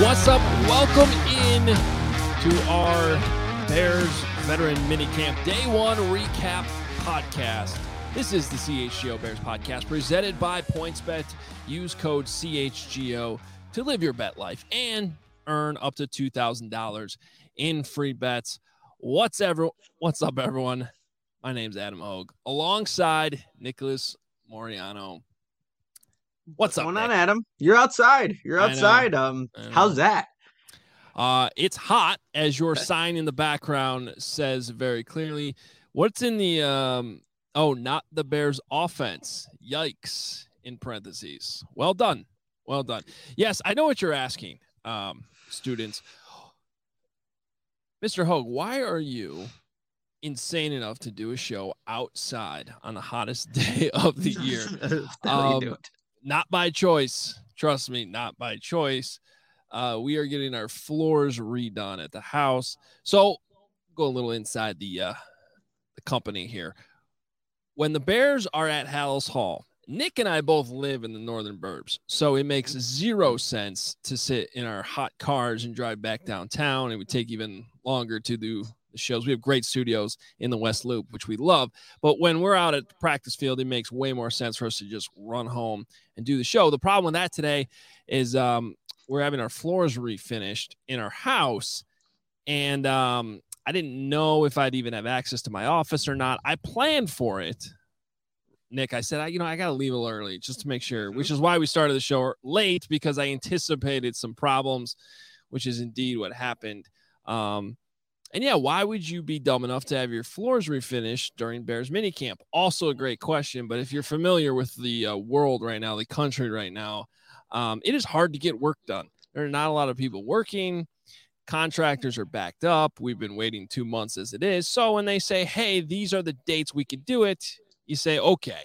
What's up? Welcome in to our Bears Veteran Minicamp Day One Recap Podcast. This is the CHGO Bears Podcast presented by PointsBet. Use code CHGO to live your bet life and earn up to two thousand dollars in free bets. What's ever What's up, everyone? My name's Adam Hoge, alongside Nicholas Moreano. What's up, going on, Adam? You're outside. You're outside. Um, how's that? Uh, it's hot, as your sign in the background says very clearly. What's in the um? Oh, not the Bears' offense. Yikes! In parentheses. Well done. Well done. Yes, I know what you're asking, um, students. Mr. Hoge, why are you insane enough to do a show outside on the hottest day of the year? How are you Um, not by choice. Trust me, not by choice. Uh, we are getting our floors redone at the house. So go a little inside the uh, the company here. When the Bears are at Halas Hall, Nick and I both live in the northern burbs, so it makes zero sense to sit in our hot cars and drive back downtown. It would take even longer to do the shows. We have great studios in the West Loop, which we love. But when we're out at the practice field, it makes way more sense for us to just run home and do the show. The problem with that today is um, we're having our floors refinished in our house, and um, I didn't know if I'd even have access to my office or not. I planned for it. Nick, I said, I, you know, I got to leave a little early just to make sure, which is why we started the show late because I anticipated some problems, which is indeed what happened. Um, and yeah, why would you be dumb enough to have your floors refinished during Bears minicamp? Also a great question. But if you're familiar with the uh, world right now, the country right now, um, it is hard to get work done. There are not a lot of people working. Contractors are backed up. We've been waiting two months as it is. So when they say, hey, these are the dates we could do it, you say, okay,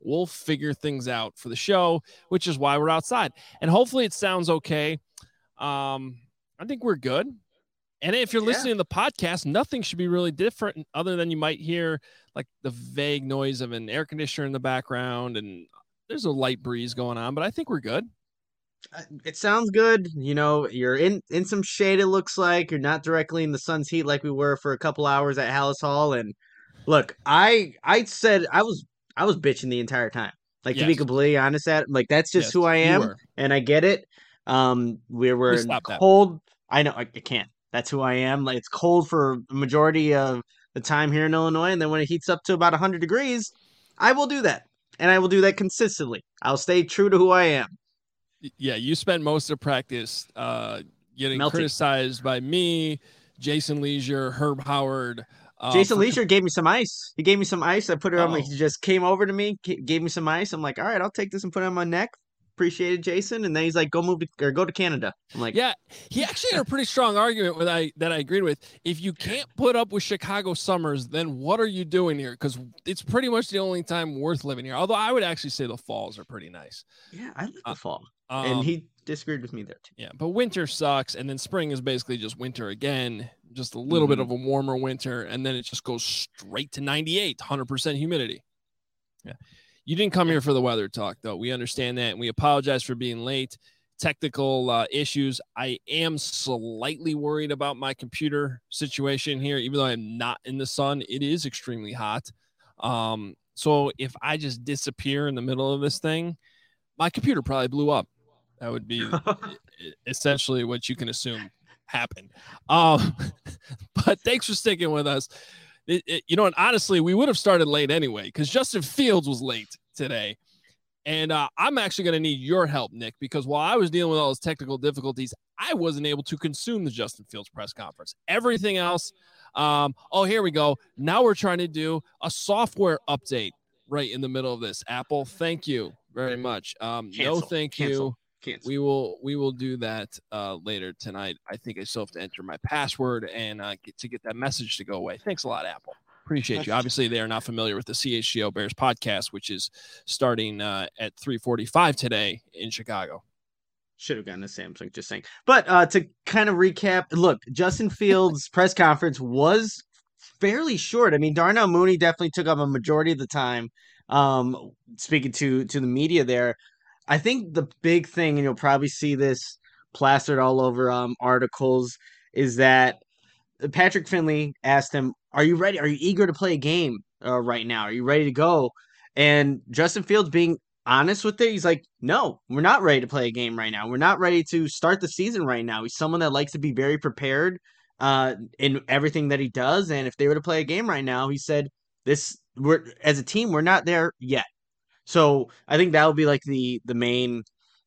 we'll figure things out for the show, which is why we're outside. And hopefully it sounds okay. Um, I think we're good. And if you're Yeah. listening to the podcast, nothing should be really different other than you might hear like the vague noise of an air conditioner in the background and there's a light breeze going on, but I think we're good. It sounds good. You know, you're in in some shade. It looks like you're not directly in the sun's heat like we were for a couple hours at Halas Hall. And look, I I said I was I was bitching the entire time. Like to be completely honest, at like that's just Yes, who I am, and I get it. Um, we were stop that. cold. I know I, I can't. That's who I am. Like it's cold for a majority of the time here in Illinois, and then when it heats up to about 100 degrees, I will do that, and I will do that consistently. I'll stay true to who I am. Yeah, you spent most of practice uh, getting criticized by me, Jason Lieser, Herb Howard. Uh, Jason for- Lieser gave me some ice. He gave me some ice. I put it on my. Oh. He just came over to me, gave me some ice. I'm like, all right, I'll take this and put it on my neck. Appreciate it, Jason. And then he's like, go move to or go to Canada. I'm like, Yeah, he actually had a pretty strong argument with I that I agreed with. If you can't put up with Chicago summers, then what are you doing here? Because it's pretty much the only time worth living here. Although I would actually say the falls are pretty nice. yeah, I like Uh, the fall. Um, and he disagreed with me there too. yeah, but winter sucks, and then spring is basically just winter again, just a little bit Mhm. of a warmer winter, and then it just goes straight to 98, 100% humidity. Yeah. You didn't come here for the weather talk, though. We understand that, and we apologize for being late. Technical uh, issues. I am slightly worried about my computer situation here, even though I'm not in the sun. It is extremely hot. Um, so if I just disappear in the middle of this thing, my computer probably blew up. That would be essentially what you can assume happened. Um, but thanks for sticking with us. It- it- you know, and honestly, we would have started late anyway because Justin Fields was late today. And uh, I'm actually going to need your help, Nick, because while I was dealing with all those technical difficulties, I wasn't able to consume the Justin Fields press conference. Everything else, um, oh, here we go. Now we're trying to do a software update right in the middle of this. Apple, thank you very much. Um, no, thank Cancel. you. We will we will do that uh, later tonight. I think I still have to enter my password and uh, get to get that message to go away. Thanks a lot, Apple. Appreciate you. Obviously, they are not familiar with the CHGO Bears podcast, which is starting uh, at 3:45 today in Chicago. Should have gotten a Samsung, just saying. But uh, to kind of recap, look, Justin Fields' press conference was fairly short. I mean, Darnell Mooney definitely took up a majority of the time um, speaking to to the media there. I think the big thing, and you'll probably see this plastered all over um, articles, is that Patrick Finley asked him, "Are you ready? Are you eager to play a game uh, right now? Are you ready to go?" And Justin Fields being honest with it, he's like, "No, we're not ready to play a game right now. We're not ready to start the season right now." He's someone that likes to be very prepared uh, in everything that he does, and if they were to play a game right now, he said, "This we're as a team, we're not there yet." So I think that would be like the the main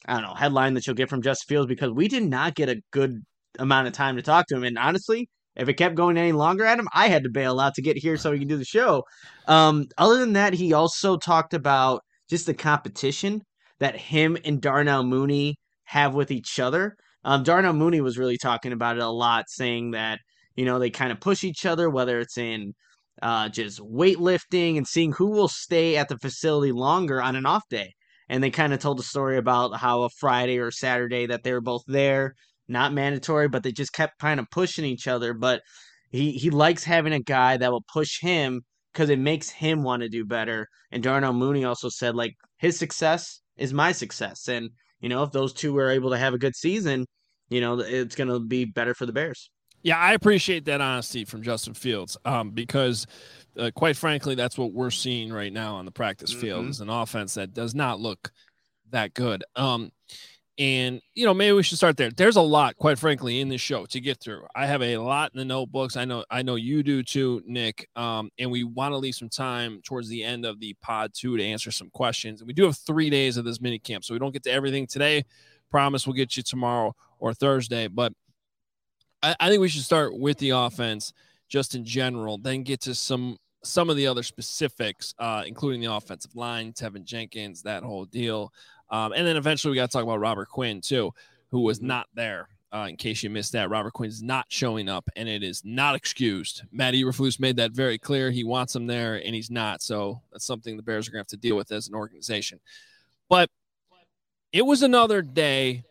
I don't know headline that you'll get from Justin Fields because we did not get a good amount of time to talk to him, and honestly, if it kept going any longer at him, I had to bail out to get here so we can do the show. Um, other than that, he also talked about just the competition that him and Darnell Mooney have with each other. Um, Darnell Mooney was really talking about it a lot, saying that you know they kind of push each other, whether it's in uh, just weightlifting and seeing who will stay at the facility longer on an off day. And they kind of told a story about how a Friday or Saturday that they were both there not mandatory, but they just kept kind of pushing each other. But he he likes having a guy that will push him because it makes him want to do better. And Darnell Mooney also said like his success is my success, and you know if those two were able to have a good season, you know it's going to be better for the Bears. Yeah, I appreciate that honesty from Justin Fields um, because, uh, quite frankly, that's what we're seeing right now on the practice field mm-hmm. is an offense that does not look that good. Um, and you know, maybe we should start there. There's a lot, quite frankly, in this show to get through. I have a lot in the notebooks. I know, I know you do too, Nick. Um, and we want to leave some time towards the end of the pod too to answer some questions. And we do have three days of this mini camp, so we don't get to everything today. Promise we'll get you tomorrow or Thursday. But I, I think we should start with the offense just in general, then get to some some of the other specifics, uh, including the offensive line, Teven Jenkins, that whole deal. Um, and then eventually we got to talk about Robert Quinn too, who was mm-hmm. not there. Uh, in case you missed that, Robert Quinn's not showing up, and it is not excused. Matt Eberflus made that very clear. He wants him there, and he's not. So that's something the Bears are going to have to deal with as an organization. But it was another day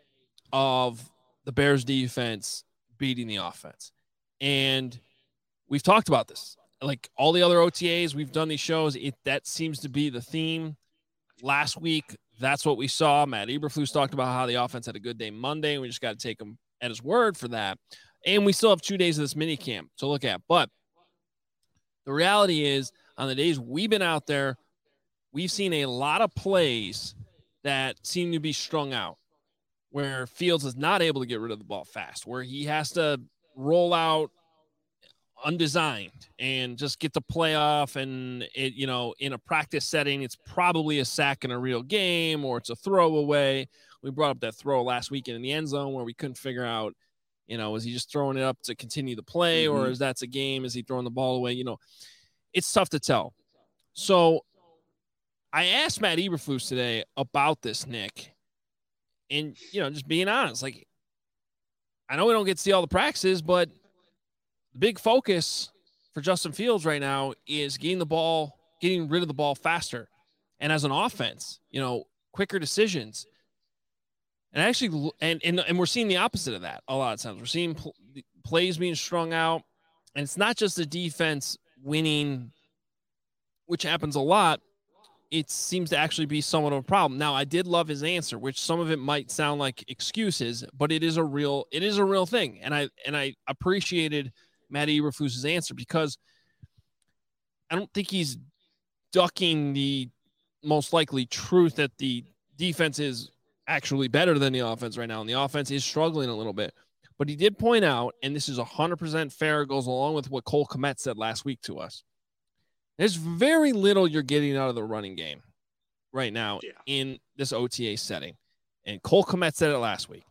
of the Bears defense beating the offense, and we've talked about this. Like all the other OTAs, we've done these shows. It that seems to be the theme. Last week, that's what we saw. Matt Eberflus talked about how the offense had a good day Monday. and We just got to take him at his word for that. And we still have two days of this mini camp to look at. But the reality is, on the days we've been out there, we've seen a lot of plays that seem to be strung out where Fields is not able to get rid of the ball fast, where he has to roll out undesigned and just get the playoff and it you know in a practice setting it's probably a sack in a real game or it's a throwaway. We brought up that throw last weekend in the end zone where we couldn't figure out you know is he just throwing it up to continue the play mm-hmm. or is that's a game? Is he throwing the ball away? You know it's tough to tell. So i asked matt eberflus today about this nick and you know just being honest like i know we don't get to see all the practices but the big focus for Justin Fields right now is getting the ball, getting rid of the ball faster. And as an offense, you know, quicker decisions. And actually, and, and, and we're seeing the opposite of that a lot of times. We're seeing pl- plays being strung out. And it's not just the defense winning, which happens a lot. It seems to actually be somewhat of a problem. Now, I did love his answer, which some of it might sound like excuses, but it is a real, it is a real thing. And I, and I appreciated – Matt Eberflus's answer because I don't think he's ducking the most likely truth that the defense is actually better than the offense right now, and the offense is struggling a little bit. But he did point out, and this is 100% fair, goes along with what Cole Kmet said last week to us. There's very little you're getting out of the running game. right now Yeah. in this OTA setting. And Cole Kmet said it last week.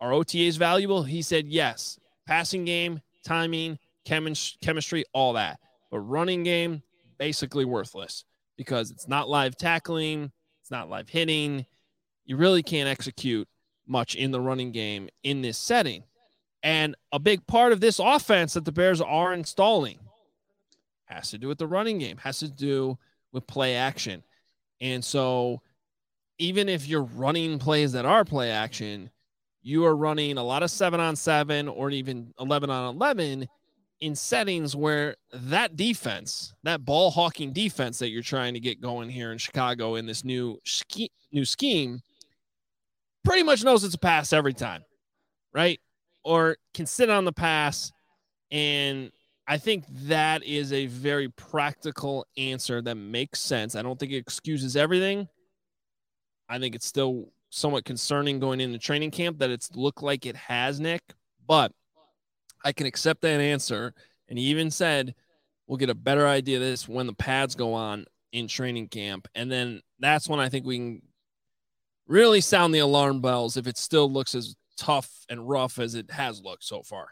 Are OTAs valuable? He said yes. Passing game, timing, chemis- chemistry, all that. But running game, basically worthless because it's not live tackling, it's not live hitting. You really can't execute much in the running game in this setting. And a big part of this offense that the Bears are installing has to do with the running game, has to do with play action. And so, even if you're running plays that are play action, you are running a lot of seven on seven or even 11 on 11 in settings where that defense, that ball hawking defense that you're trying to get going here in Chicago in this new new scheme, pretty much knows it's a pass every time, right? Or can sit on the pass. And I think that is a very practical answer that makes sense. I don't think it excuses everything. I think it's still somewhat concerning going into training camp that it's looked like it has, Nick, but I can accept that answer. And he even said we'll get a better idea of this when the pads go on in training camp. And then that's when I think we can really sound the alarm bells if it still looks as tough and rough as it has looked so far.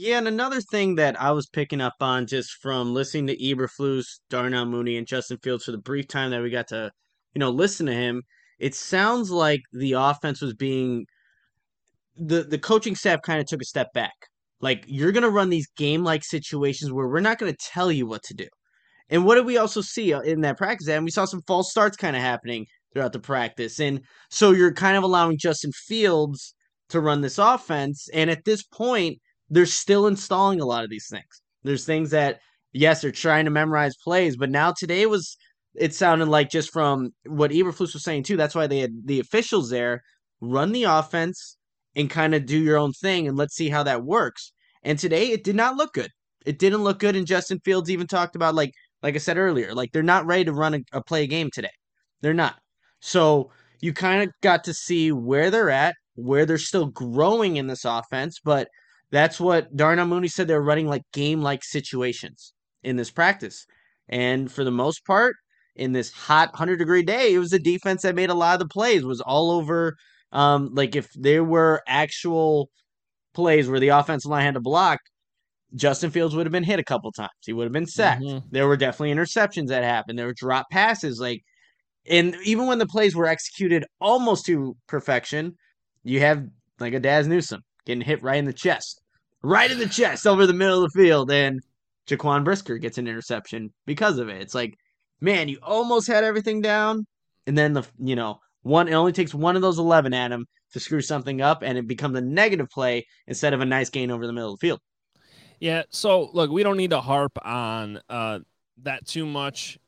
Yeah, and another thing that I was picking up on just from listening to Eberflus, Darnell Mooney, and Justin Fields for the brief time that we got to, you know, listen to him, it sounds like the offense was being the the coaching staff kind of took a step back. Like you're gonna run these game like situations where we're not gonna tell you what to do. And what did we also see uh, in that practice? And we saw some false starts kind of happening throughout the practice. And so you're kind of allowing Justin Fields to run this offense. And at this point, they're still installing a lot of these things. There's things that, yes, they're trying to memorize plays, but now today was, it sounded like just from what Eberflus was saying too. That's why they had the officials there run the offense and kind of do your own thing and let's see how that works. And today it did not look good. It didn't look good. And Justin Fields even talked about like, like I said earlier, like they're not ready to run a, a play game today. They're not. So you kind of got to see where they're at, where they're still growing in this offense, but that's what Darnell Mooney said they're running like game like situations in this practice. And for the most part, in this hot 100 degree day, it was the defense that made a lot of the plays, was all over. Um, like if there were actual plays where the offensive line had to block, Justin Fields would have been hit a couple times. He would have been sacked. Mhm. There were definitely interceptions that happened. There were drop passes. Like, and even when the plays were executed almost to perfection, you have like a Dazz Newsome getting hit right in the chest, right in the chest over the middle of the field, and Jaquan Brisker gets an interception because of it. It's like, man, you almost had everything down, and then the you know one it only takes one of those eleven at him to screw something up, and it becomes a negative play instead of a nice gain over the middle of the field. Yeah. So look, we don't need to harp on uh, that too much,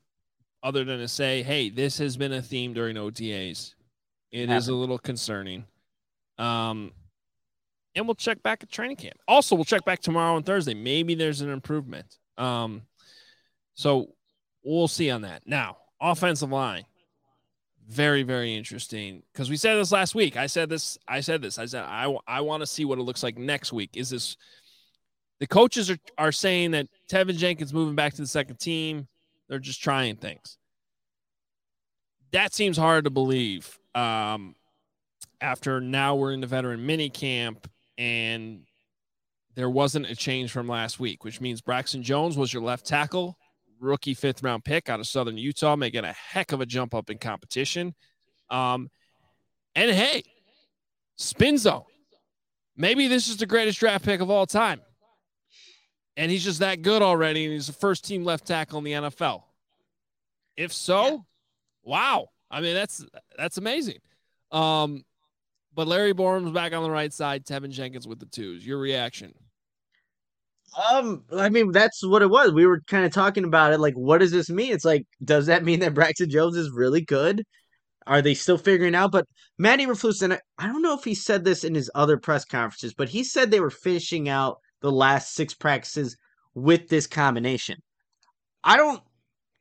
other than to say, hey, this has been a theme during OTAs. It is a little concerning. Um, and we'll check back at training camp. Also, we'll check back tomorrow and Thursday. Maybe there's an improvement. Um, so we'll see on that. Now, offensive line, very very interesting because we said this last week. I said this. I said this. I said I I want to see what it looks like next week. Is this the coaches are, are saying that Teven Jenkins moving back to the second team. They're just trying things. That seems hard to believe. Um, after now we're in the veteran mini camp and there wasn't a change from last week, which means Braxton Jones was your left tackle, rookie fifth round pick out of Southern Utah, making a heck of a jump up in competition. Um, and hey, spin zone. Maybe this is the greatest draft pick of all time and he's just that good already, and he's the first team left tackle in the NFL. If so, Yeah. wow. I mean, that's that's amazing. Um, but Larry Borom's back on the right side, Teven Jenkins with the twos. Your reaction? Um, I mean, that's what it was. We were kind of talking about it. Like, what does this mean? It's like, does that mean that Braxton Jones is really good? Are they still figuring out? But Matt Eberflus, and I, I don't know if he said this in his other press conferences, but he said they were finishing out the last six practices with this combination. I don't,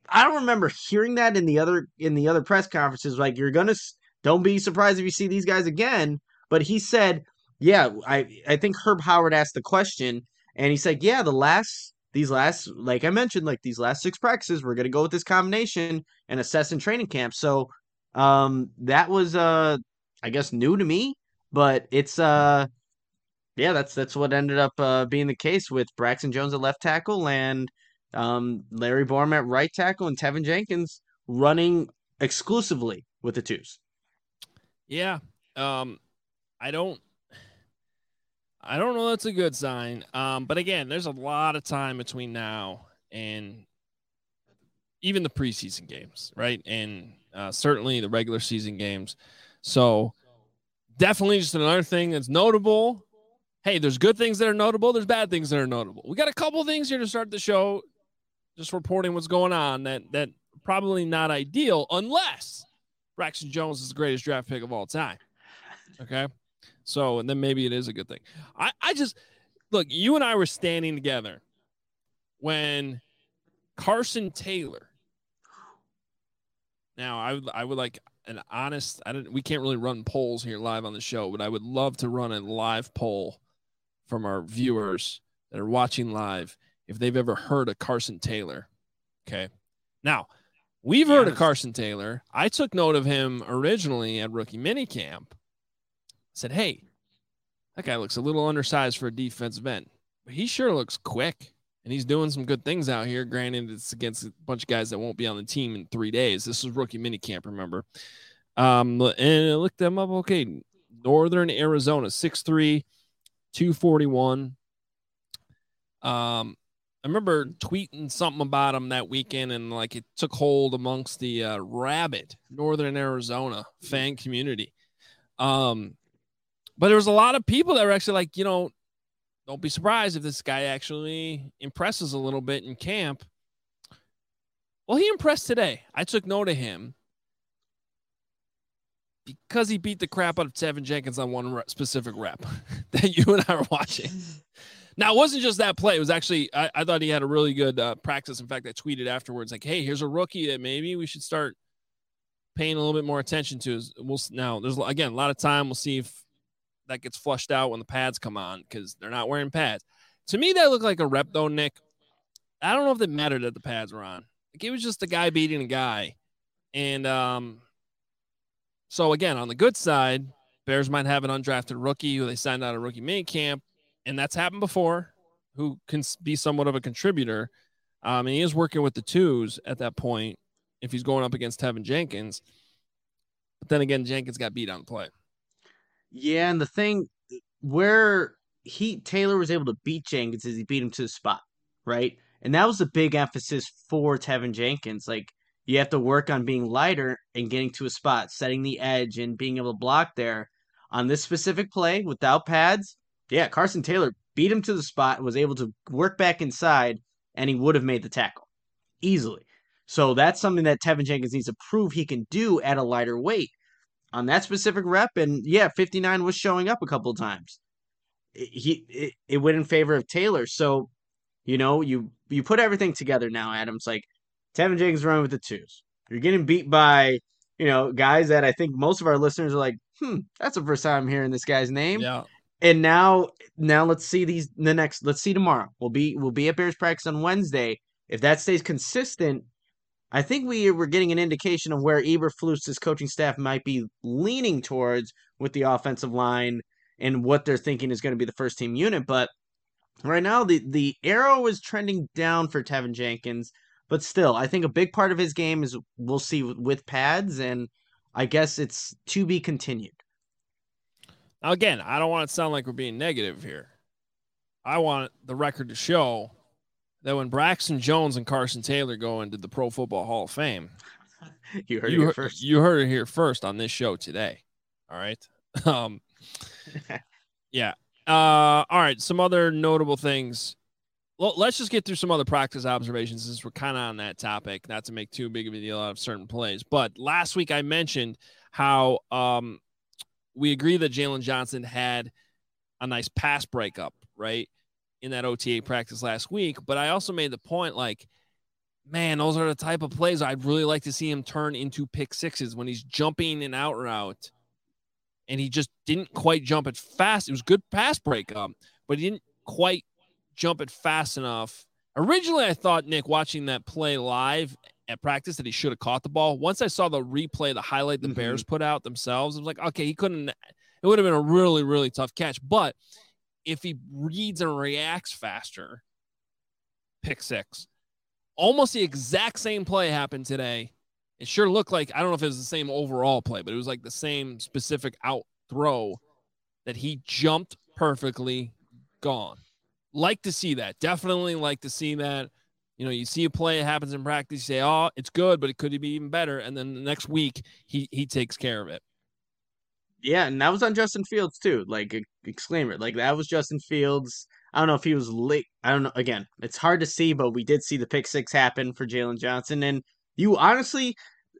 I don't remember hearing that in the other in the other press conferences. Like, you're gonna don't be surprised if you see these guys again. But he said, yeah, I I think Herb Howard asked the question, and he said, yeah, the last these last, like I mentioned, like these last six practices, we're gonna go with this combination and assess in training camp. So, um, that was uh, I guess new to me, but it's uh, yeah, that's that's what ended up uh being the case with Braxton Jones at left tackle and um Larry Borom at right tackle and Teven Jenkins running exclusively with the twos. Yeah. Um, I don't I don't know that's a good sign. Um, but again, there's a lot of time between now and even the preseason games, right? And uh, certainly the regular season games. So definitely just another thing that's notable. Hey, there's good things that are notable. There's bad things that are notable. We got a couple things here to start the show, just reporting what's going on. That that probably not ideal unless Braxton Jones is the greatest draft pick of all time. Okay. So, and then maybe it is a good thing. I, I just look, you and I were standing together when Carson Taylor. Now, I would, I would like an honest, I don't, we can't really run polls here live on the show, but I would love to run a live poll from our viewers that are watching live if they've ever heard of Carson Taylor. Okay. Now, we've heard yes. of Carson Taylor. I took note of him originally at rookie minicamp said, Hey, that guy looks a little undersized for a defensive end, but he sure looks quick and he's doing some good things out here. Granted, it's against a bunch of guys that won't be on the team in three days. This is rookie minicamp, remember? Um, and I looked them up. Okay, Northern Arizona, 6'3, 241. Um, I remember tweeting something about him that weekend, and like it took hold amongst the uh, rabid Northern Arizona fan community. Um, but there was a lot of people that were actually like, you know, don't be surprised if this guy actually impresses a little bit in camp. Well, he impressed today. I took note of him because he beat the crap out of Teven Jenkins on one specific rep that you and I were watching. Now, it wasn't just that play. It was actually, I, I thought he had a really good uh, practice. In fact, I tweeted afterwards, like, hey, here's a rookie that maybe we should start paying a little bit more attention to. We'll, now, there's, again, a lot of time. We'll see if that gets flushed out when the pads come on because they're not wearing pads. To me, that looked like a rep though, Nick. I don't know if it mattered that the pads were on. Like it was just a guy beating a guy. And um so again, on the good side, Bears might have an undrafted rookie who they signed out of rookie mini camp, and that's happened before, who can be somewhat of a contributor. Um, and he is working with the twos at that point if he's going up against Teven Jenkins. But then again, Jenkins got beat on the play. Yeah, and the thing where he Taylor was able to beat Jenkins is he beat him to the spot, right? And that was a big emphasis for Teven Jenkins. Like you have to work on being lighter and getting to a spot, setting the edge and being able to block there. On this specific play without pads, yeah, Carson Taylor beat him to the spot, was able to work back inside, and he would have made the tackle easily. So that's something that Teven Jenkins needs to prove he can do at a lighter weight on that specific rep. And yeah, 59 was showing up a couple times. He it, it went in favor of Taylor. So, you know, you you put everything together now, Adams. Like Teven Jenkins running with the twos. You're getting beat by, you know, guys that I think most of our listeners are like, hmm, that's the first time I'm hearing this guy's name. Yeah. And now now let's see these the next let's see tomorrow. We'll be we'll be at Bears practice on Wednesday. If that stays consistent, I think we were getting an indication of where Eberflus's coaching staff might be leaning towards with the offensive line and what they're thinking is going to be the first team unit. But right now, the, the arrow is trending down for teven Jenkins. But still, I think a big part of his game is we'll see with pads, and I guess it's to be continued. Now, again, I don't want to sound like we're being negative here. I want the record to show that when Braxton Jones and Carson Taylor go into the Pro Football Hall of Fame, you heard you, it first. You heard it here first on this show today. All right. Um, yeah. Uh, all right. Some other notable things. Well, let's just get through some other practice observations since we're kind of on that topic. Not to make too big of a deal out of certain plays, but last week I mentioned how um, we agree that Jaylon Johnson had a nice pass breakup, right? in that OTA practice last week. But I also made the point like, man, those are the type of plays I'd really like to see him turn into pick sixes when he's jumping an out route. And he just didn't quite jump it fast. It was good pass breakup, but he didn't quite jump it fast enough Originally, I thought Nick watching that play live at practice that he should have caught the ball. Once I saw the replay, the highlight the mm-hmm. Bears put out themselves, I was like, okay, he couldn't. It would have been a really, really tough catch. But if he reads and reacts faster, pick six. Almost the exact same play happened today. It sure looked like I don't know if it was the same overall play, but it was like the same specific out throw that he jumped perfectly, gone. Like to see that. Definitely like to see that. You know, you see a play, it happens in practice, you say, Oh, it's good, but it could be even better. And then the next week he he takes care of it. Yeah, and that was on Justin Fields too. Like exclaimer. Like that was Justin Fields. I don't know if he was late. I don't know. Again, it's hard to see, but we did see the pick six happen for Jaylon Johnson. And you honestly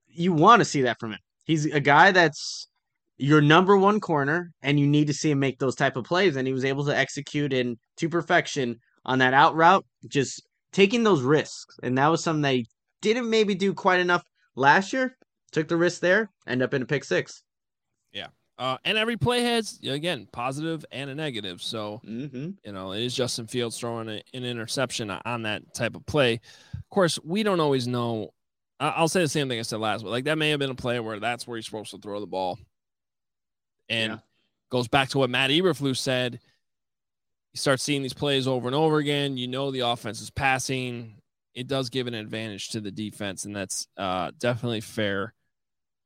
you want to see that from him. He's a guy that's your number one corner, and you need to see him make those type of plays. And he was able to execute in to perfection on that out route, just taking those risks. And that was something that he didn't maybe do quite enough last year. Took the risk there, end up in a pick six. Yeah. Uh, and every play has again positive and a negative. So mm-hmm. you know it is Justin Fields throwing a, an interception on that type of play. Of course, we don't always know. I'll say the same thing I said last, but like that may have been a play where that's where he's supposed to throw the ball and yeah. goes back to what Matt Eberflus said. You start seeing these plays over and over again. You know the offense is passing. It does give an advantage to the defense, and that's uh, definitely fair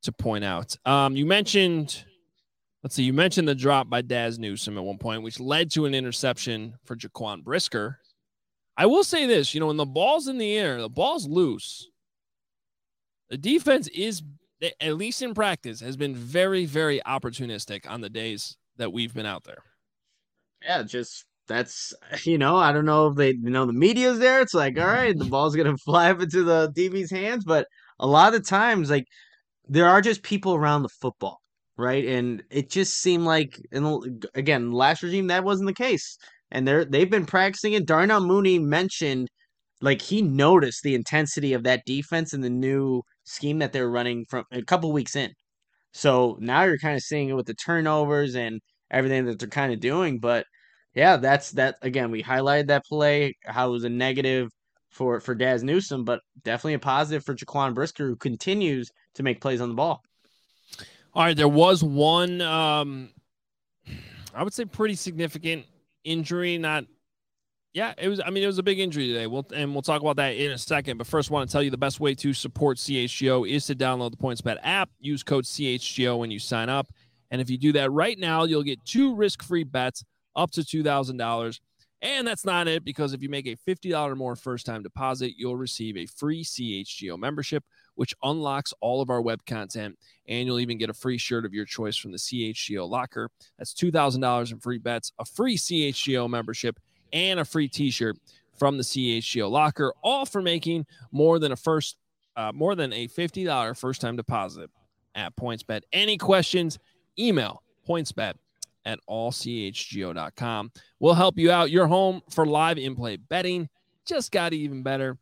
to point out. Um, you mentioned, let's see, you mentioned the drop by Dazz Newsome at one point, which led to an interception for Jaquan Brisker. I will say this, you know, when the ball's in the air, the ball's loose. The defense is at least in practice, has been very, very opportunistic on the days that we've been out there. Yeah, just that's you know, I don't know if they you know the media's there. It's like, all right, the ball's gonna fly up into the DB's hands, but a lot of times, like there are just people around the football, right? And it just seemed like, and again, last regime that wasn't the case, and they're they've been practicing it. Darnell Mooney mentioned like he noticed the intensity of that defense and the new scheme that they're running from a couple weeks in. So now you're kind of seeing it with the turnovers and everything that they're kind of doing. But yeah, that's that again. We highlighted that play, how it was a negative for for Dazz Newsome, but definitely a positive for Jaquan Brisker, who continues to make plays on the ball. All right, there was one, um, I would say, pretty significant injury, not yeah, it was. I mean, it was a big injury today. We'll and we'll talk about that in a second. But first, I want to tell you the best way to support CHGO is to download the PointsBet app. Use code CHGO when you sign up, and if you do that right now, you'll get two risk-free bets up to two thousand dollars. And that's not it, because if you make a fifty dollar more first-time deposit, you'll receive a free CHGO membership, which unlocks all of our web content, and you'll even get a free shirt of your choice from the CHGO locker. That's two thousand dollars in free bets, a free CHGO membership and a free T-shirt from the CHGO locker, all for making more than a first, uh, more than a fifty dollar first time deposit at PointsBet. Any questions? Email PointsBet at allchgo.com. We'll help you out. Your home for live in-play betting just got even better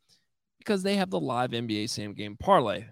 because they have the live NBA same game parlay.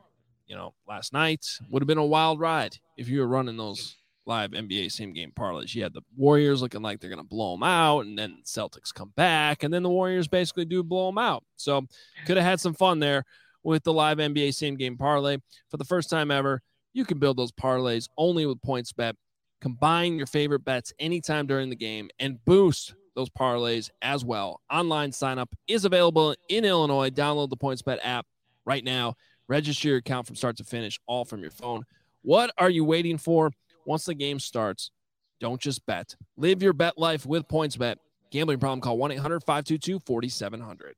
You know, last night would have been a wild ride if you were running those live NBA same game parlays. You had the Warriors looking like they're going to blow them out, and then Celtics come back, and then the Warriors basically do blow them out. So could have had some fun there with the live NBA same game parlay. For the first time ever, you can build those parlays only with PointsBet. Combine your favorite bets anytime during the game and boost those parlays as well. Online sign up is available in Illinois. Download the PointsBet app right now. Register your account from start to finish, all from your phone. What are you waiting for? once the game starts, don't just bet. Live your bet life with PointsBet. Gambling problem, call 1 800 522 4700.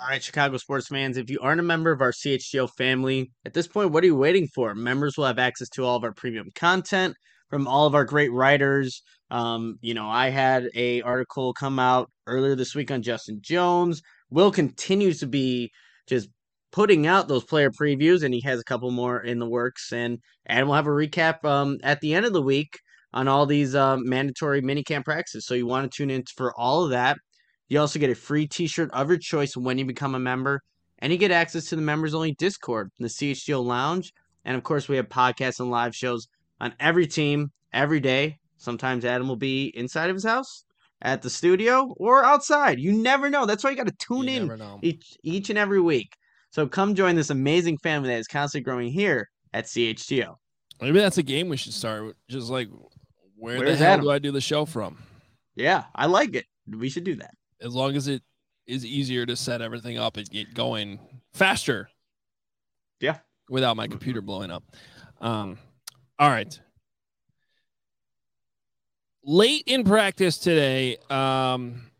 All right, Chicago sports fans, if you aren't a member of our CHGO family, at this point, what are you waiting for? Members will have access to all of our premium content from all of our great writers. Um, you know, I had a article come out earlier this week on Justin Jones. Will continues to be just putting out those player previews, and he has a couple more in the works. And and we'll have a recap um, at the end of the week on all these uh, mandatory minicamp practices. So you want to tune in for all of that. You also get a free T-shirt of your choice when you become a member, and you get access to the members-only Discord, the CHGO Lounge, and of course we have podcasts and live shows on every team every day. Sometimes Adam will be inside of his house. at the studio or outside. You never know. That's why you got to tune You in each each and every week. So come join this amazing family that is constantly growing here at CHGO. Maybe that's a game we should start. Just like, where the hell Adam? do I do the show from? Yeah, I like it. We should do that. As long as it is easier to set everything up and get going faster. Yeah. Without my computer blowing up. Um, all right. Late in practice today, um,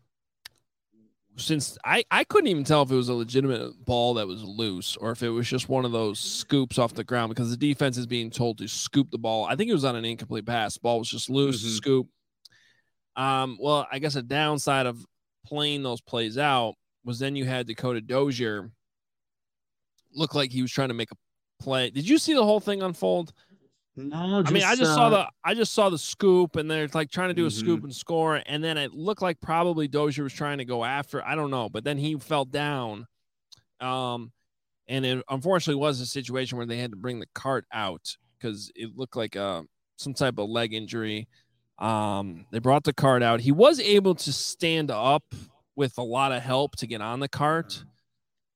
since I, I couldn't even tell if it was a legitimate ball that was loose or if it was just one of those scoops off the ground because the defense is being told to scoop the ball. I think it was on an incomplete pass. Ball was just loose, Mhm. scoop. Um, well, I guess a downside of playing those plays out was then you had Dakota Dozier look like he was trying to make a play. Did you see the whole thing unfold? No, I mean, I just saw uh, the I just saw the scoop, and they're like trying to do a scoop Mm-hmm. and score, and then it looked like probably Dozier was trying to go after. I don't know, but then he fell down, um, and it unfortunately was a situation where they had to bring the cart out because it looked like uh some type of leg injury. Um, they brought the cart out. He was able to stand up with a lot of help to get on the cart,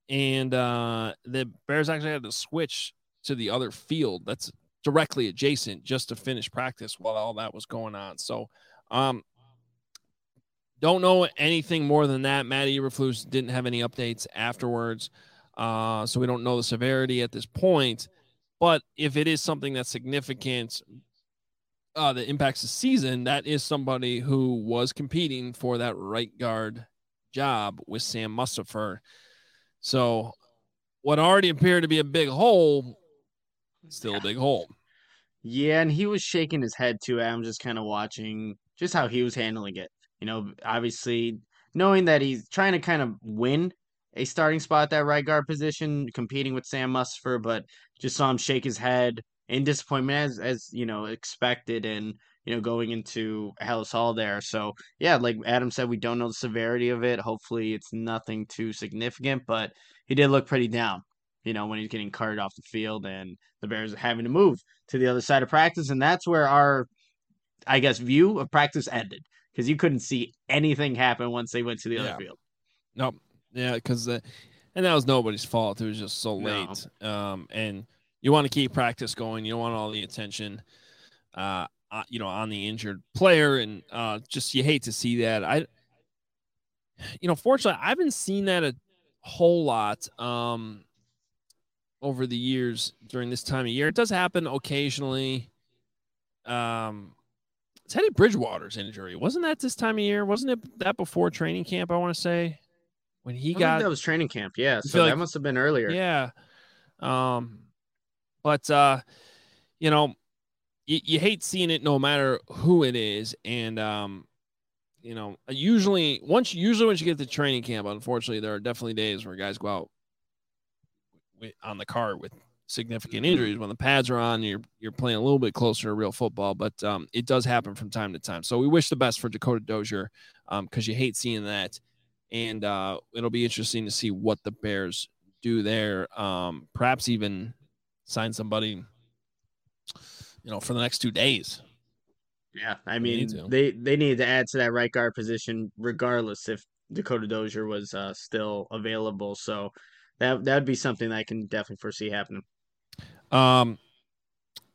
and uh, the Bears actually had to switch to the other field. That's directly adjacent just to finish practice while all that was going on. So, um, don't know anything more than that. Matt Eberflus didn't have any updates afterwards, uh, so we don't know the severity at this point. But if it is something that's significant uh, that impacts the season, that is somebody who was competing for that right guard job with Sam Mustipher. So, what already appeared to be a big hole, still a big hole. Yeah, and he was shaking his head too. I'm just kind of watching just how he was handling it. You know, obviously knowing that he's trying to kind of win a starting spot at that right guard position, competing with Sam Mustipher, but just saw him shake his head in disappointment as as you know expected, and you know going into Halas Hall there. So yeah, like Adam said, we don't know the severity of it. Hopefully, it's nothing too significant, but he did look pretty down. You know, when he's getting carted off the field and the Bears are having to move to the other side of practice, and that's where our, I guess, view of practice ended because you couldn't see anything happen once they went to the Yeah. other field. Nope. Yeah, because uh, and that was nobody's fault. It was just so No. late. Um, and you want to keep practice going. You don't want all the attention, uh, uh, you know, on the injured player, and uh, just you hate to see that. I, you know, fortunately, I haven't seen that a whole lot. Um, over the years during this time of year, it does happen occasionally. Um, Teddy Bridgewater's injury wasn't that this time of year? Wasn't it that before training camp? I want to say when he I think got that was training camp, yeah. So feel that like- must have been earlier. yeah. Um, but uh, you know, you, you hate seeing it no matter who it is, and um, you know, usually once usually once you get to training camp, unfortunately, there are definitely days where guys go out on the cart with significant injuries. When the pads are on you're you're playing a little bit closer to real football but um, it does happen from time to time. So we wish the best for dakota dozier because you hate seeing that. And uh, it'll be interesting to see what the bears do there. Um, perhaps even sign somebody you know for the next two days. Yeah, I mean they they needed to add to that right guard position regardless if Dakota Dozier was uh, still available. So that that would be something that I can definitely foresee happening. Um,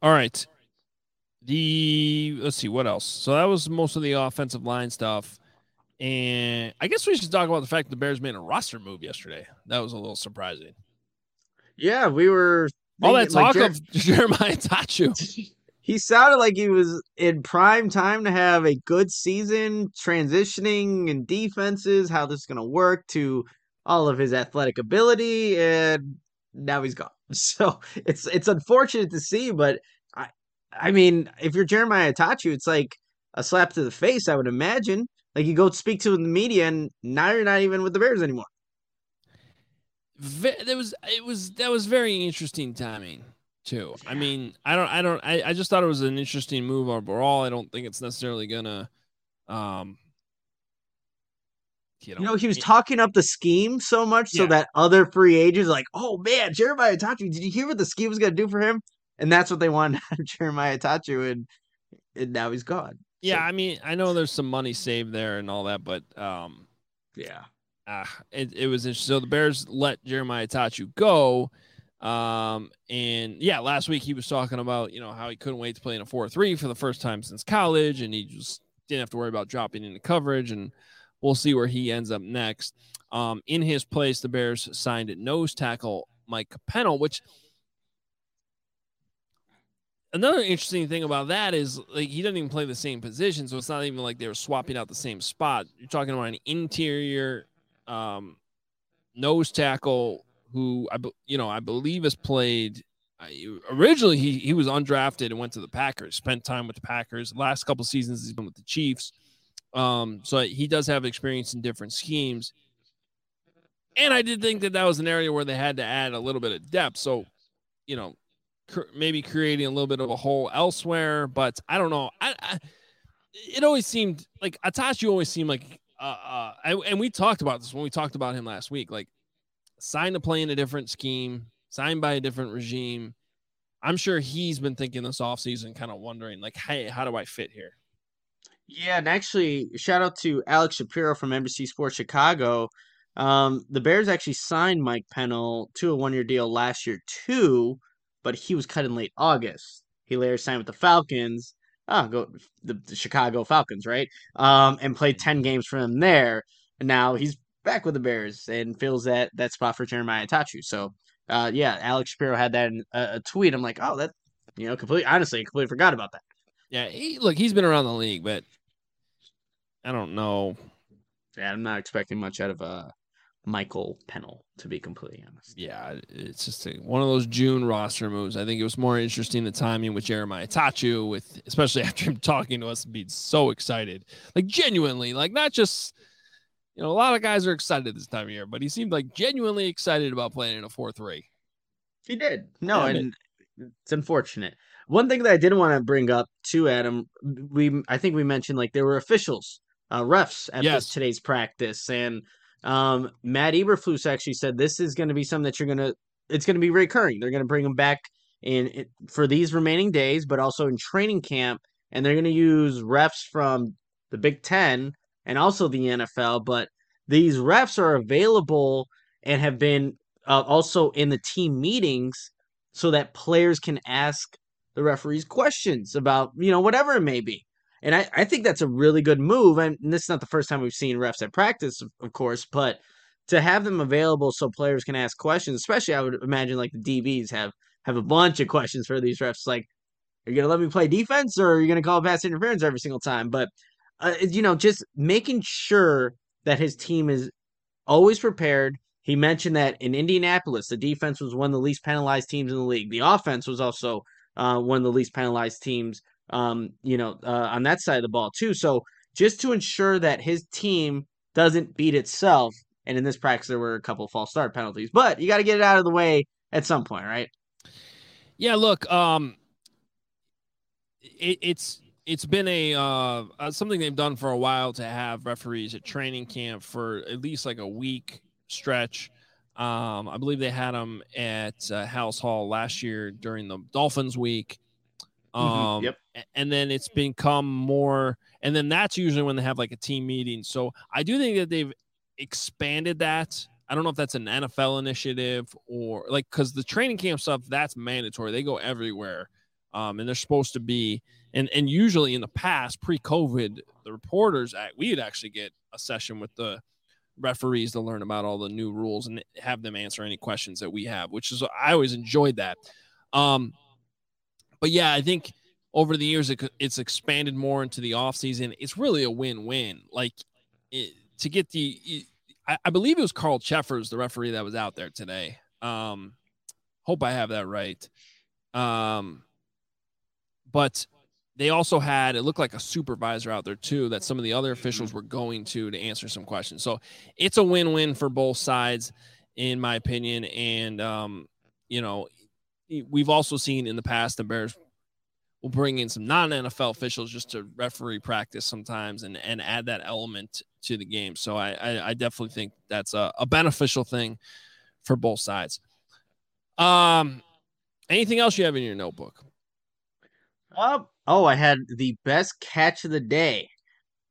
all right. The let's see what else. So that was most of the offensive line stuff, and I guess we should talk about the fact that the Bears made a roster move yesterday. That was a little surprising. Yeah, we were All that thinking- like talk Jer- of Jeremiah Attaochu. he sounded like he was in prime time to have a good season transitioning and defenses, how this is going to work to all of his athletic ability, and now he's gone. So it's it's unfortunate to see, but I I mean, if you're Jeremiah Attaochu, it's like a slap to the face, I would imagine. Like you go speak to the media, and now you're not even with the Bears anymore. That was it was that was very interesting timing too. I mean, I don't I don't I, I just thought it was an interesting move overall. I don't think it's necessarily gonna um you know, You know, he was it- talking up the scheme so much so Yeah. that other free agents like, oh man, Jeremiah Attaochu, did you hear what the scheme was gonna do for him? And that's what they wanted out of Jeremiah Attaochu, and, and now he's gone. Yeah, So- I mean, I know there's some money saved there and all that, but um, Yeah. uh, it, it was interesting. So the Bears let Jeremiah Attaochu go. Um, and yeah, last week he was talking about, you know, how he couldn't wait to play in a 4 3 for the first time since college. And he just didn't have to worry about dropping into coverage. And we'll see where he ends up next. Um, in his place, the Bears signed nose tackle Mike Pennell, which another interesting thing about that is like he doesn't even play the same position, so it's not even like they were swapping out the same spot. You're talking about an interior um, nose tackle who I you know I believe has played. I, originally, he he was undrafted and went to the Packers. Spent time with the Packers. last couple seasons, he's been with the Chiefs. Um, so he does have experience in different schemes. And I did think that that was an area where they had to add a little bit of depth. So, you know, cr- maybe creating a little bit of a hole elsewhere. But I don't know. I, I it always seemed like Attaochu always seemed like, uh, uh, I, and we talked about this when we talked about him last week. Like, signed to play in a different scheme, signed by a different regime. I'm sure he's been thinking this offseason, kind of wondering, like, hey, how do I fit here? Yeah, and actually, shout out to Alex Shapiro from NBC Sports Chicago. Um, the Bears actually signed Mike Pennell to a one-year deal last year too, but he was cut in late August. He later signed with the Falcons. Ah, go the, the Chicago Falcons, right? Um, and played ten games for them there. And now he's back with the Bears and fills that that spot for Jeremiah Attaochu. So, uh, yeah, Alex Shapiro had that in a, a tweet. I'm like, oh, that you know, completely honestly, I completely forgot about that. Yeah, he, look, he's been around the league, but I don't know. Yeah, I'm not expecting much out of uh Michael Pennell, to be completely honest. Yeah, it's just a, one of those June roster moves. I think it was more interesting the timing with Jeremiah Attaochu, with especially after him talking to us and being so excited, like genuinely, like not just you know a lot of guys are excited this time of year, but he seemed like genuinely excited about playing in a four three. He did. No, Yeah, I and it's unfortunate. One thing that I didn't want to bring up to Adam, we I think we mentioned like there were officials, uh, refs at Yes. this, today's practice, and um, Matt Eberflus actually said this is going to be something that you're gonna, it's going to be recurring. They're going to bring them back in, in for these remaining days, but also in training camp, and they're going to use refs from the Big Ten and also the NFL. But these refs are available and have been uh, also in the team meetings so that players can ask the referees questions about you know whatever it may be and i, I think that's a really good move and this is not the first time we've seen refs at practice of, course but to have them available so players can ask questions especially i would imagine like the dbs have have a bunch of questions for these refs like are you gonna let me play defense or are you gonna call pass interference every single time but uh, you know just making sure that his team is always prepared he mentioned that in Indianapolis, the defense was one of the least penalized teams in the league. The offense was also uh, one of the least penalized teams, um, you know, uh, on that side of the ball too. So just to ensure that his team doesn't beat itself, and in this practice there were a couple of false start penalties, but you got to get it out of the way at some point, right? Yeah, look, um, it, it's it's been a uh, uh, something they've done for a while to have referees at training camp for at least like a week stretch. Um, I believe they had them at uh, Halas Hall last year during the Dolphins week. Um, Mhm, yep. And then it's become more, and then that's usually when they have like a team meeting. So I do think that they've expanded that. I don't know if that's an NFL initiative or like because the training camp stuff that's mandatory. They go everywhere, um, and they're supposed to be. And and usually in the past, pre-COVID, the reporters act, we'd actually get a session with the referees to learn about all the new rules and have them answer any questions that we have, which is I always enjoyed that. Um, but yeah, I think over the years it, it's expanded more into the off season. It's really a win-win. Like it, to get the, I, I believe it was Carl Cheffers, the referee that was out there today. Um, hope I have that right. Um, but they also had it looked like a supervisor out there too that some of the other officials were going to to answer some questions. So it's a win-win for both sides, in my opinion. And um, you know, we've also seen in the past the Bears will bring in some non-NFL officials just to referee practice sometimes and and add that element to the game. So I I, I definitely think that's a, a beneficial thing for both sides. Um, anything else you have in your notebook? Uh, Oh, I had the best catch of the day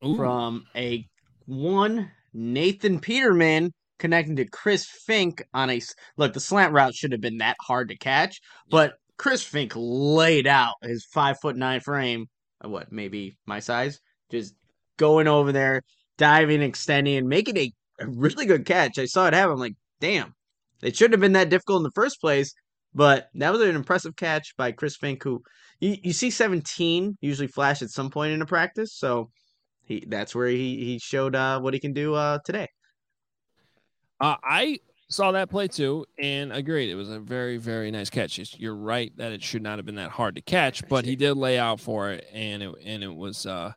Ooh. from a one Nathan Peterman connecting to Chris Finke on a look. The slant route should have been that hard to catch, but Chris Finke laid out his five foot nine frame. uh, What maybe my size, just going over there, diving, extending, and making a, a really good catch. I saw it happen. I'm like, damn, it shouldn't have been that difficult in the first place. But that was an impressive catch by Chris Finke, who you, you see 17 usually flash at some point in a practice. So he that's where he he showed uh, what he can do uh, today. Uh, I saw that play too and agreed. It was a very, very nice catch. You're right that it should not have been that hard to catch, but he did lay out for it, and it and it was uh,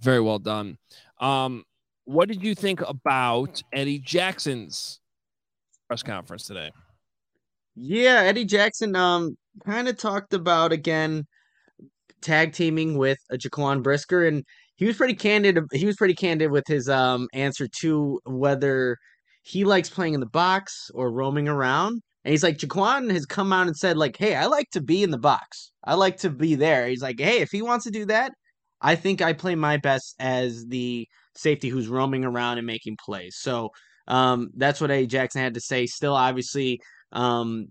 very well done. Um, what did you think about Eddie Jackson's press conference today? Yeah, Eddie Jackson um kind of talked about again tag teaming with a Jaquan Brisker and he was pretty candid he was pretty candid with his um answer to whether he likes playing in the box or roaming around. And he's like Jaquan has come out and said like, "Hey, I like to be in the box. I like to be there." He's like, "Hey, if he wants to do that, I think I play my best as the safety who's roaming around and making plays." So, um that's what A. Jackson had to say. Still obviously um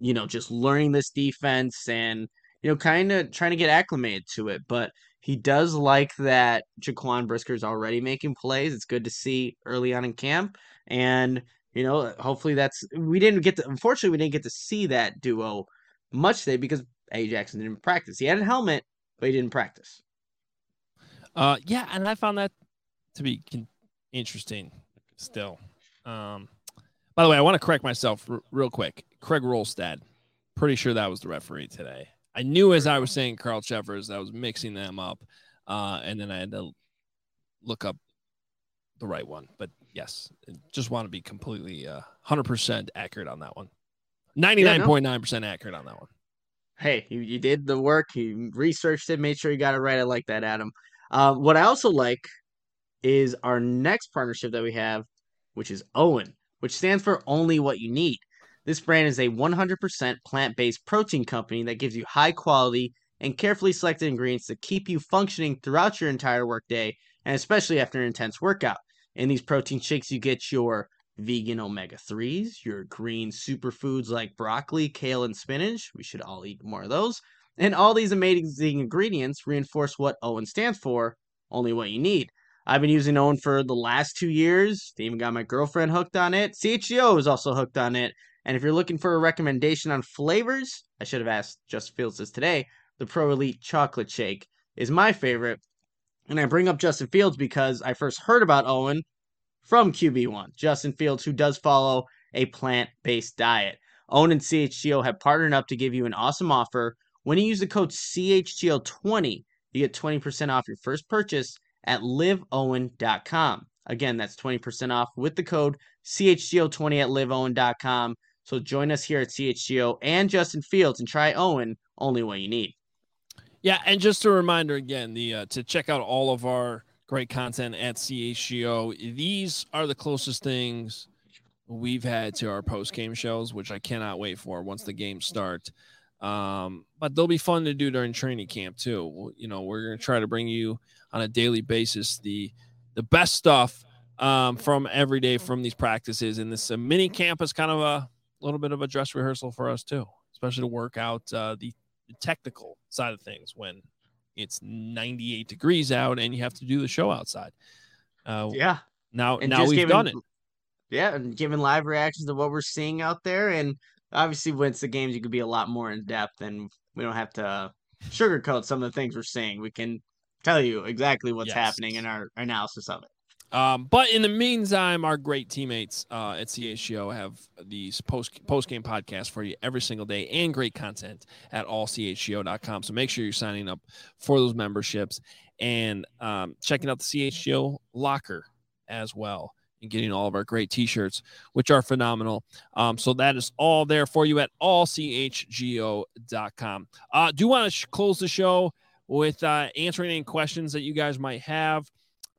you know just learning this defense and you know kind of trying to get acclimated to it but he does like that Jaquan Brisker's already making plays it's good to see early on in camp and you know hopefully that's we didn't get to unfortunately we didn't get to see that duo much today because A Jackson didn't practice he had a helmet but he didn't practice Uh, yeah, and I found that to be interesting. Still, um, by the way, I want to correct myself r- real quick. Craig Wrolstad, pretty sure that was the referee today. I knew as I was saying Carl Cheffers, I was mixing them up, uh, and then I had to look up the right one. But yes, just want to be completely uh, 100% accurate on that one. 99.9% accurate on that one. hey, you, you did the work, you researched it, made sure you got it right. I like that, Adam. Uh, what I also like is our next partnership that we have, which is OWYN, which stands for Only What You Need. This brand is a 100% plant based protein company that gives you high quality and carefully selected ingredients to keep you functioning throughout your entire workday and especially after an intense workout. In these protein shakes, you get your vegan omega 3s, your green superfoods like broccoli, kale, and spinach. We should all eat more of those. And all these amazing ingredients reinforce what OWYN stands for only what you need. I've been using OWYN for the last two years. They even got my girlfriend hooked on it. CHGO is also hooked on it. And if you're looking for a recommendation on flavors, I should have asked Justin Fields this today. The Pro Elite Chocolate Shake is my favorite. And I bring up Justin Fields because I first heard about OWYN from QB1. Justin Fields, who does follow a plant based diet. OWYN and CHGO have partnered up to give you an awesome offer. When you use the code CHGO20, you get 20% off your first purchase at liveowyn.com. Again, that's 20% off with the code CHGO20 at liveowyn.com. So join us here at CHGO and Justin Fields and try OWYN, only what you need. Yeah, and just a reminder again, the uh, to check out all of our great content at CHGO. These are the closest things we've had to our post game shows, which I cannot wait for once the games start. Um, but they'll be fun to do during training camp too. You know, we're gonna try to bring you on a daily basis the the best stuff um, from every day from these practices. And this uh, mini camp is kind of a little bit of a dress rehearsal for us too, especially to work out uh, the technical side of things when it's 98 degrees out and you have to do the show outside. Uh, Yeah. now, And now we've giving- done it. Yeah, and giving live reactions to what we're seeing out there. And obviously, once the games, you could be a lot more in depth, and we don't have to sugarcoat some of the things we're seeing. We can tell you exactly what's Yes. happening in our analysis of it. Um, but in the meantime, our great teammates uh, at CHGO have these post post game podcasts for you every single day and great content at allchgo.com. So make sure you're signing up for those memberships and um, checking out the CHGO locker as well and getting all of our great t-shirts, which are phenomenal. Um, so that is all there for you at allchgo.com. Uh, do want to sh- close the show with uh, answering any questions that you guys might have.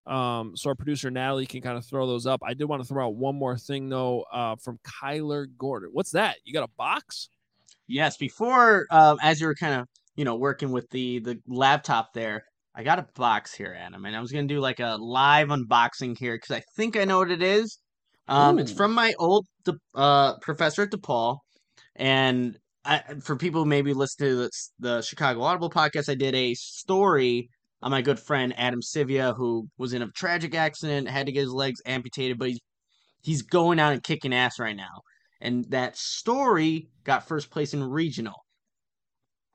Um, so our producer Natalie can kind of throw those up. I did want to throw out one more thing though, uh, from Kyler Gordon. What's that? You got a box? Yes, before, uh, as you were kind of you know, working with the the laptop there, I got a box here, Adam, and I was gonna do like a live unboxing here because I think I know what it is. Um, it's from my old uh professor at DePaul, and I, for people who maybe listen to the, the Chicago Audible podcast, I did a story on my good friend Adam Sivia, who was in a tragic accident, had to get his legs amputated, but he's he's going out and kicking ass right now. And that story got first place in regional.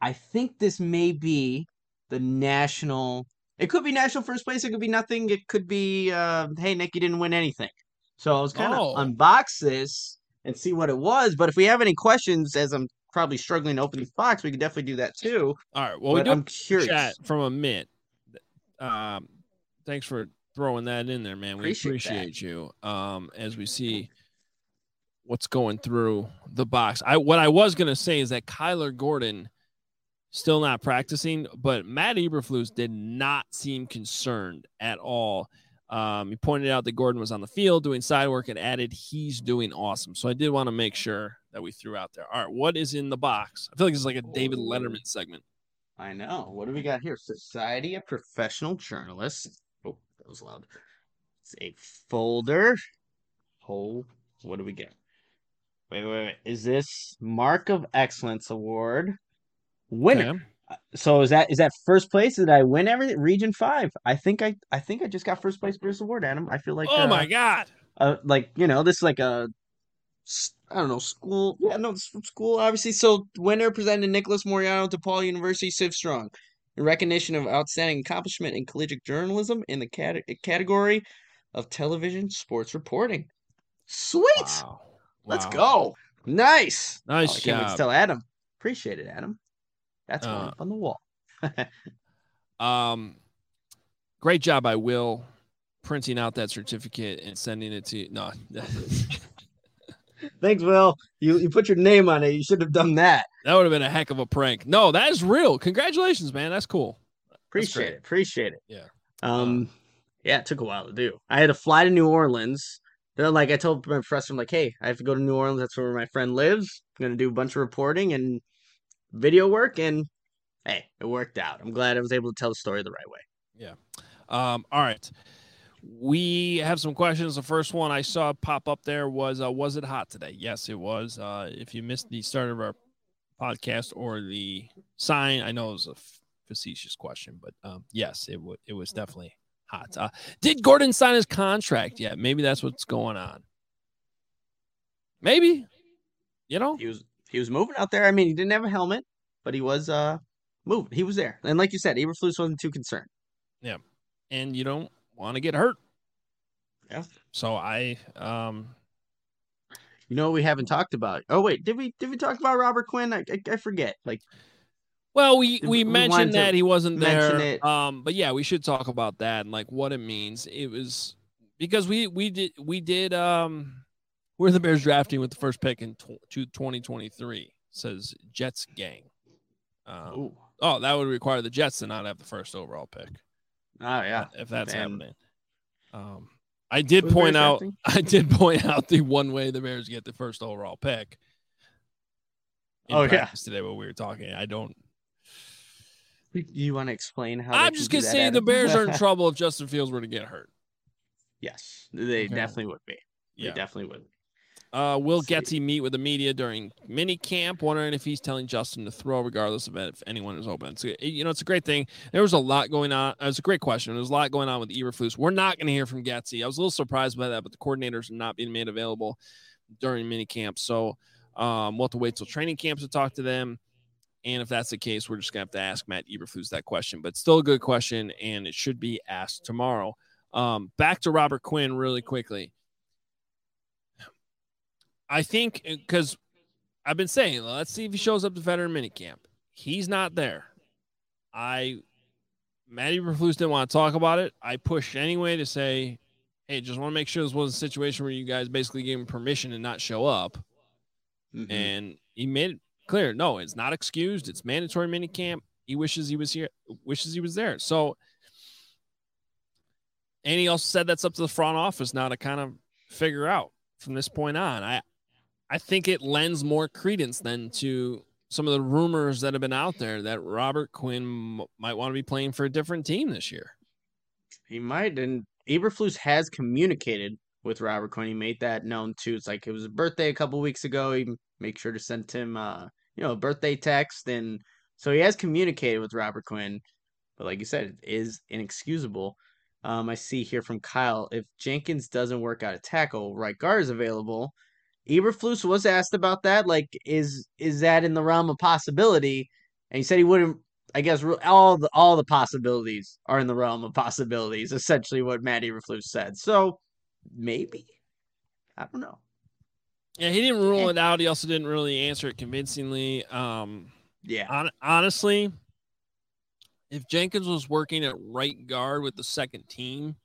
I think this may be the national. It could be national first place. It could be nothing. It could be, uh, hey, Nick, you didn't win anything. So I was kind of Oh. unbox this and see what it was. But if we have any questions, as I'm probably struggling to open this box, we could definitely do that too. All right. Well, we do I'm curious. chat from a Mitt. Um, thanks for throwing that in there, man. We Appreciate appreciate you. Um, as we see what's going through the box. I what I was gonna say is that Kyler Gordon still not practicing, but Matt Eberflus did not seem concerned at all. Um, he pointed out that Gordon was on the field doing side work and added he's doing awesome. So I did want to make sure that we threw out there. All right, what is in the box? I feel like it's like a David Letterman segment. I know. What do we got here? Society of Professional Journalists. Oh, that was loud. It's a folder. Oh, what do we get? Wait, wait, wait. Is this Mark of Excellence Award? Winner. Okay. So is that is that first place? Did I win everything? Region five. I think I I think I just got first place for this award, Adam. I feel like oh uh, my god. uh, like you know, this is like a I don't know school. Yeah, no, it's from school obviously. So winner presented Nicholas Moreano, to Paul University, Civ Strong, in recognition of outstanding accomplishment in collegiate journalism in the cate- category of television sports reporting. Sweet, Wow. let's Wow. go. Nice, Nice Oh, I can't wait to job. tell Adam. Appreciate it, Adam. That's one Uh, up on the wall. Um, great job by Will printing out that certificate and sending it to you. No, Thanks, Will. You you put your name on it. You should have done that. that would have been a heck of a prank. No, that is real. Congratulations, man. That's cool. Appreciate great. it. Appreciate it. Yeah. Um. yeah, it took a while to do. I had to fly to New Orleans. Then, like, I told my professor, I'm like, hey, I have to go to New Orleans. That's where my friend lives. I'm gonna do a bunch of reporting and video work, and hey, it worked out. I'm glad I was able to tell the story the right way. Yeah. Um, all right. We have some questions. The first one I saw pop up there was uh, Was it hot today? Yes, it was. Uh, if you missed the start of our podcast or the sign, I know it was a facetious question, but um, yes, it, w- it was definitely hot. Uh, did Gordon sign his contract yet? Maybe that's what's going on. Maybe. You know? He was he was moving out there. I mean, he didn't have a helmet, but he was uh moving. He was there, and like you said, Eberflus wasn't too concerned. Yeah, and you don't want to get hurt. Yeah. So I um You know, we haven't talked about. Oh wait, did we did we talk about Robert Quinn? I I, I forget. Like, Well, we we we mentioned that he wasn't there. Um, but yeah, we should talk about that and like what it means. It was because we we did we did um we're the Bears drafting with the first pick in to 2023 says Jets gang. Um, oh, that would require the Jets to not have the first overall pick oh yeah. if that's And- happening. Um, I did Who point out drafting? I did point out the one way the Bears get the first overall pick. in Oh, yeah. today when we were talking. I don't You want to explain how? I'm just gonna say the Bears are in trouble if Justin Fields were to get hurt. yes, they Okay. definitely would be. Yeah. They definitely would. Uh, will. Getsy meet with the media during mini camp? Wondering if he's telling Justin to throw, regardless of if anyone is open. A, you know, it's a great thing. There was a lot going on. It was a great question. There was a lot going on with Eberflus. We're not going to hear from Getsy. I was a little surprised by that, but the coordinators are not being made available during mini camp. So um, we'll have to wait till training camps to talk to them. And if that's the case, we're just gonna have to ask Matt Eberflus that question. But still a good question, and it should be asked tomorrow. Um, back to Robert Quinn really quickly. I think because I've been saying, let's see if he shows up to veteran minicamp. He's not there. I, Matty Eberflus didn't want to talk about it. I pushed anyway to say, hey, just want to make sure this wasn't a situation where you guys basically gave him permission to not show up. Mhm. And he made it clear, no, it's not excused. It's mandatory minicamp. He wishes he was here, wishes he was there. So, and he also said that's up to the front office now to kind of figure out from this point on. I, I think it lends more credence then to some of the rumors that have been out there that Robert Quinn might want to be playing for a different team this year. He might, and Eberflus has communicated with Robert Quinn. He made that known too. It's like it was his birthday a couple weeks ago. He make sure to send him, uh, you know, a birthday text, and so he has communicated with Robert Quinn. But like you said, it is inexcusable. Um, I see here from Kyle if Jenkins doesn't work out a tackle, right guard is available. Eberflus was asked about that. Like, is is that in the realm of possibility? And he said he wouldn't. I guess all the all the possibilities are in the realm of possibilities. Essentially, what Matt Eberflus said. So maybe I don't know. Yeah, he didn't rule it out. He also didn't really answer it convincingly. Um, yeah, on, honestly, if Jenkins was working at right guard with the second team,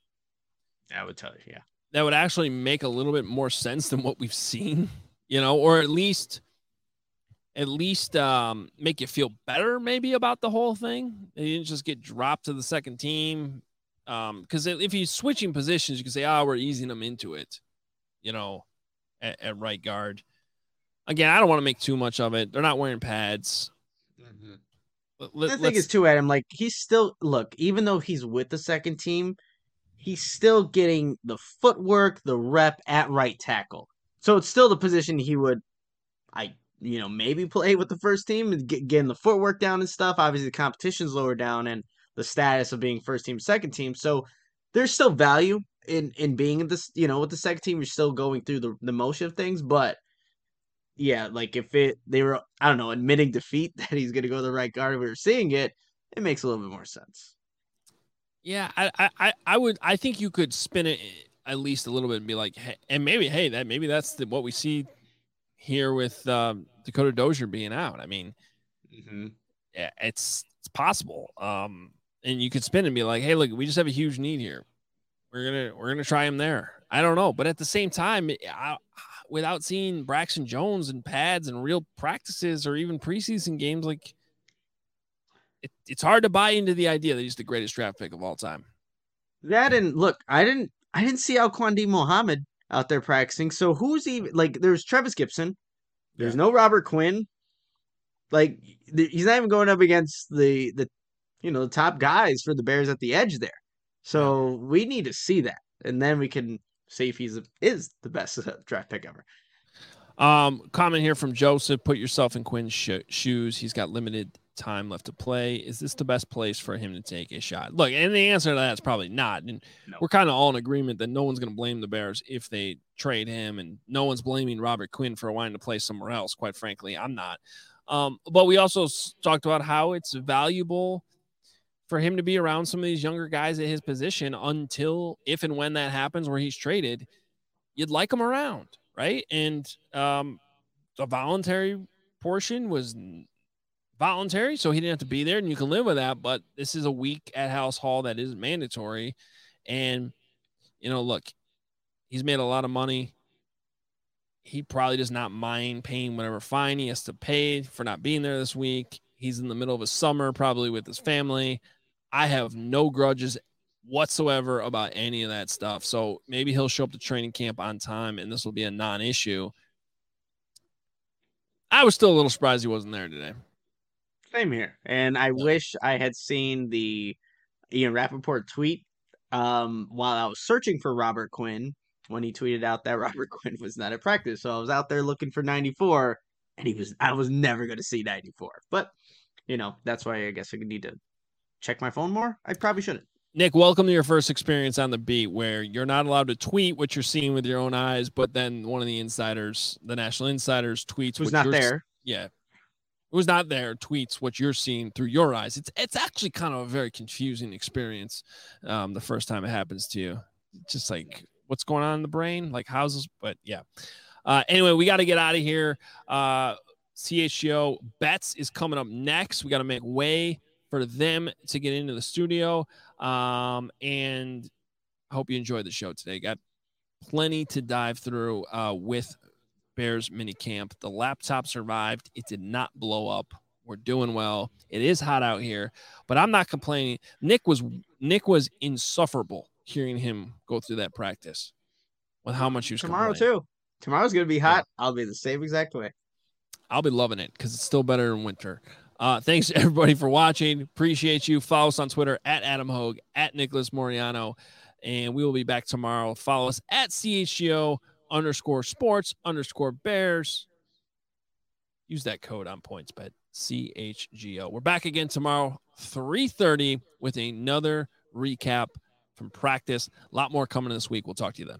that would tell you. Yeah, that would actually make a little bit more sense than what we've seen. You know, or at least at least um, make you feel better maybe about the whole thing. He didn't just get dropped to the second team. Because um, if he's switching positions, you can say, "Oh, we're easing him into it," you know, at, at right guard. Again, I don't want to make too much of it. They're not wearing pads. Mm-hmm. Let, the thing is, too, Adam, like he's still look. Even though he's with the second team, he's still getting the footwork, the rep at right tackle. So it's still the position he would, I you know, maybe play with the first team and get, getting the footwork down and stuff. Obviously, the competition's lower down and the status of being first team, second team. So there's still value in in being in this. You know, with the second team, you're still going through the the motion of things. But yeah, like if it they were, I don't know, admitting defeat that he's going to go to the right guard, we were seeing it. It makes a little bit more sense. Yeah, I, I, I would, I think you could spin it at least a little bit and be like, hey, and maybe, hey, that maybe that's the, what we see here with um, Dakota Dozier being out. I mean, mm-hmm. yeah, it's it's possible. Um, and you could spin and be like, "Hey, look, we just have a huge need here. We're gonna we're gonna try him there." I don't know, but at the same time, I, without seeing Braxton Jones and pads and real practices or even preseason games, like it, it's hard to buy into the idea that he's the greatest draft pick of all time. That and look, I didn't I didn't see Al-Quadin Muhammad out there practicing. So who's even like? There's Trevis Gipson, There's yeah. no Robert Quinn. Like he's not even going up against the the you know the top guys for the Bears at the edge there. So we need to see that, and then we can see if he's is the best draft pick ever. Um, comment here from Joseph: Put yourself in Quinn's sh- shoes. He's got limited time left to play. Is this the best place for him to take a shot? Look, and the answer to that is probably not. And no. we're kind of all in agreement that no one's going to blame the Bears if they trade him, and no one's blaming Robert Quinn for wanting to play somewhere else. Quite frankly, I'm not. Um, but we also talked about how it's valuable for him to be around some of these younger guys at his position until, if and when that happens, where he's traded, you'd like him around, right? And um, the voluntary portion was voluntary, so he didn't have to be there, and you can live with that. But this is a week at Halas Hall that is mandatory, and you know, look, he's made a lot of money. He probably does not mind paying whatever fine he has to pay for not being there this week. He's in the middle of a summer, probably with his family. I have no grudges whatsoever about any of that stuff. So maybe he'll show up to training camp on time and this will be a non issue. I was still a little surprised he wasn't there today. Same here. And I yeah. wish I had seen the Ian Rapoport tweet um, while I was searching for Robert Quinn when he tweeted out that Robert Quinn was not at practice. So I was out there looking for 94 and he was I was never going to see 94. But you know, that's why I guess I need to check my phone more. I probably shouldn't. Nick, welcome to your first experience on the beat where you're not allowed to tweet what you're seeing with your own eyes, but then one of the insiders, the national insiders, tweets who's not there. Yeah, who's not there tweets what you're seeing through your eyes. It's it's actually kind of a very confusing experience. Um, the first time it happens to you, just like what's going on in the brain, like how's this? But yeah. Uh, anyway, we got to get out of here. Uh, CHGO bets is coming up next. We got to make way for them to get into the studio. Um, and I hope you enjoyed the show today. Got plenty to dive through uh, with Bears mini camp. The laptop survived. It did not blow up. We're doing well. It is hot out here, but I'm not complaining. Nick was Nick was insufferable hearing him go through that practice with how much he was tomorrow too. Tomorrow's gonna be hot. Yeah. I'll be the same exact way. I'll be loving it because it's still better in winter. Uh, thanks everybody for watching. Appreciate you. Follow us on Twitter at Adam Hoge, at Nicholas Moreano, and we will be back tomorrow. Follow us at CHGO underscore sports underscore bears. Use that code on PointsBet CHGO. We're back again tomorrow, 3:30, with another recap from practice. A lot more coming this week. We'll talk to you then.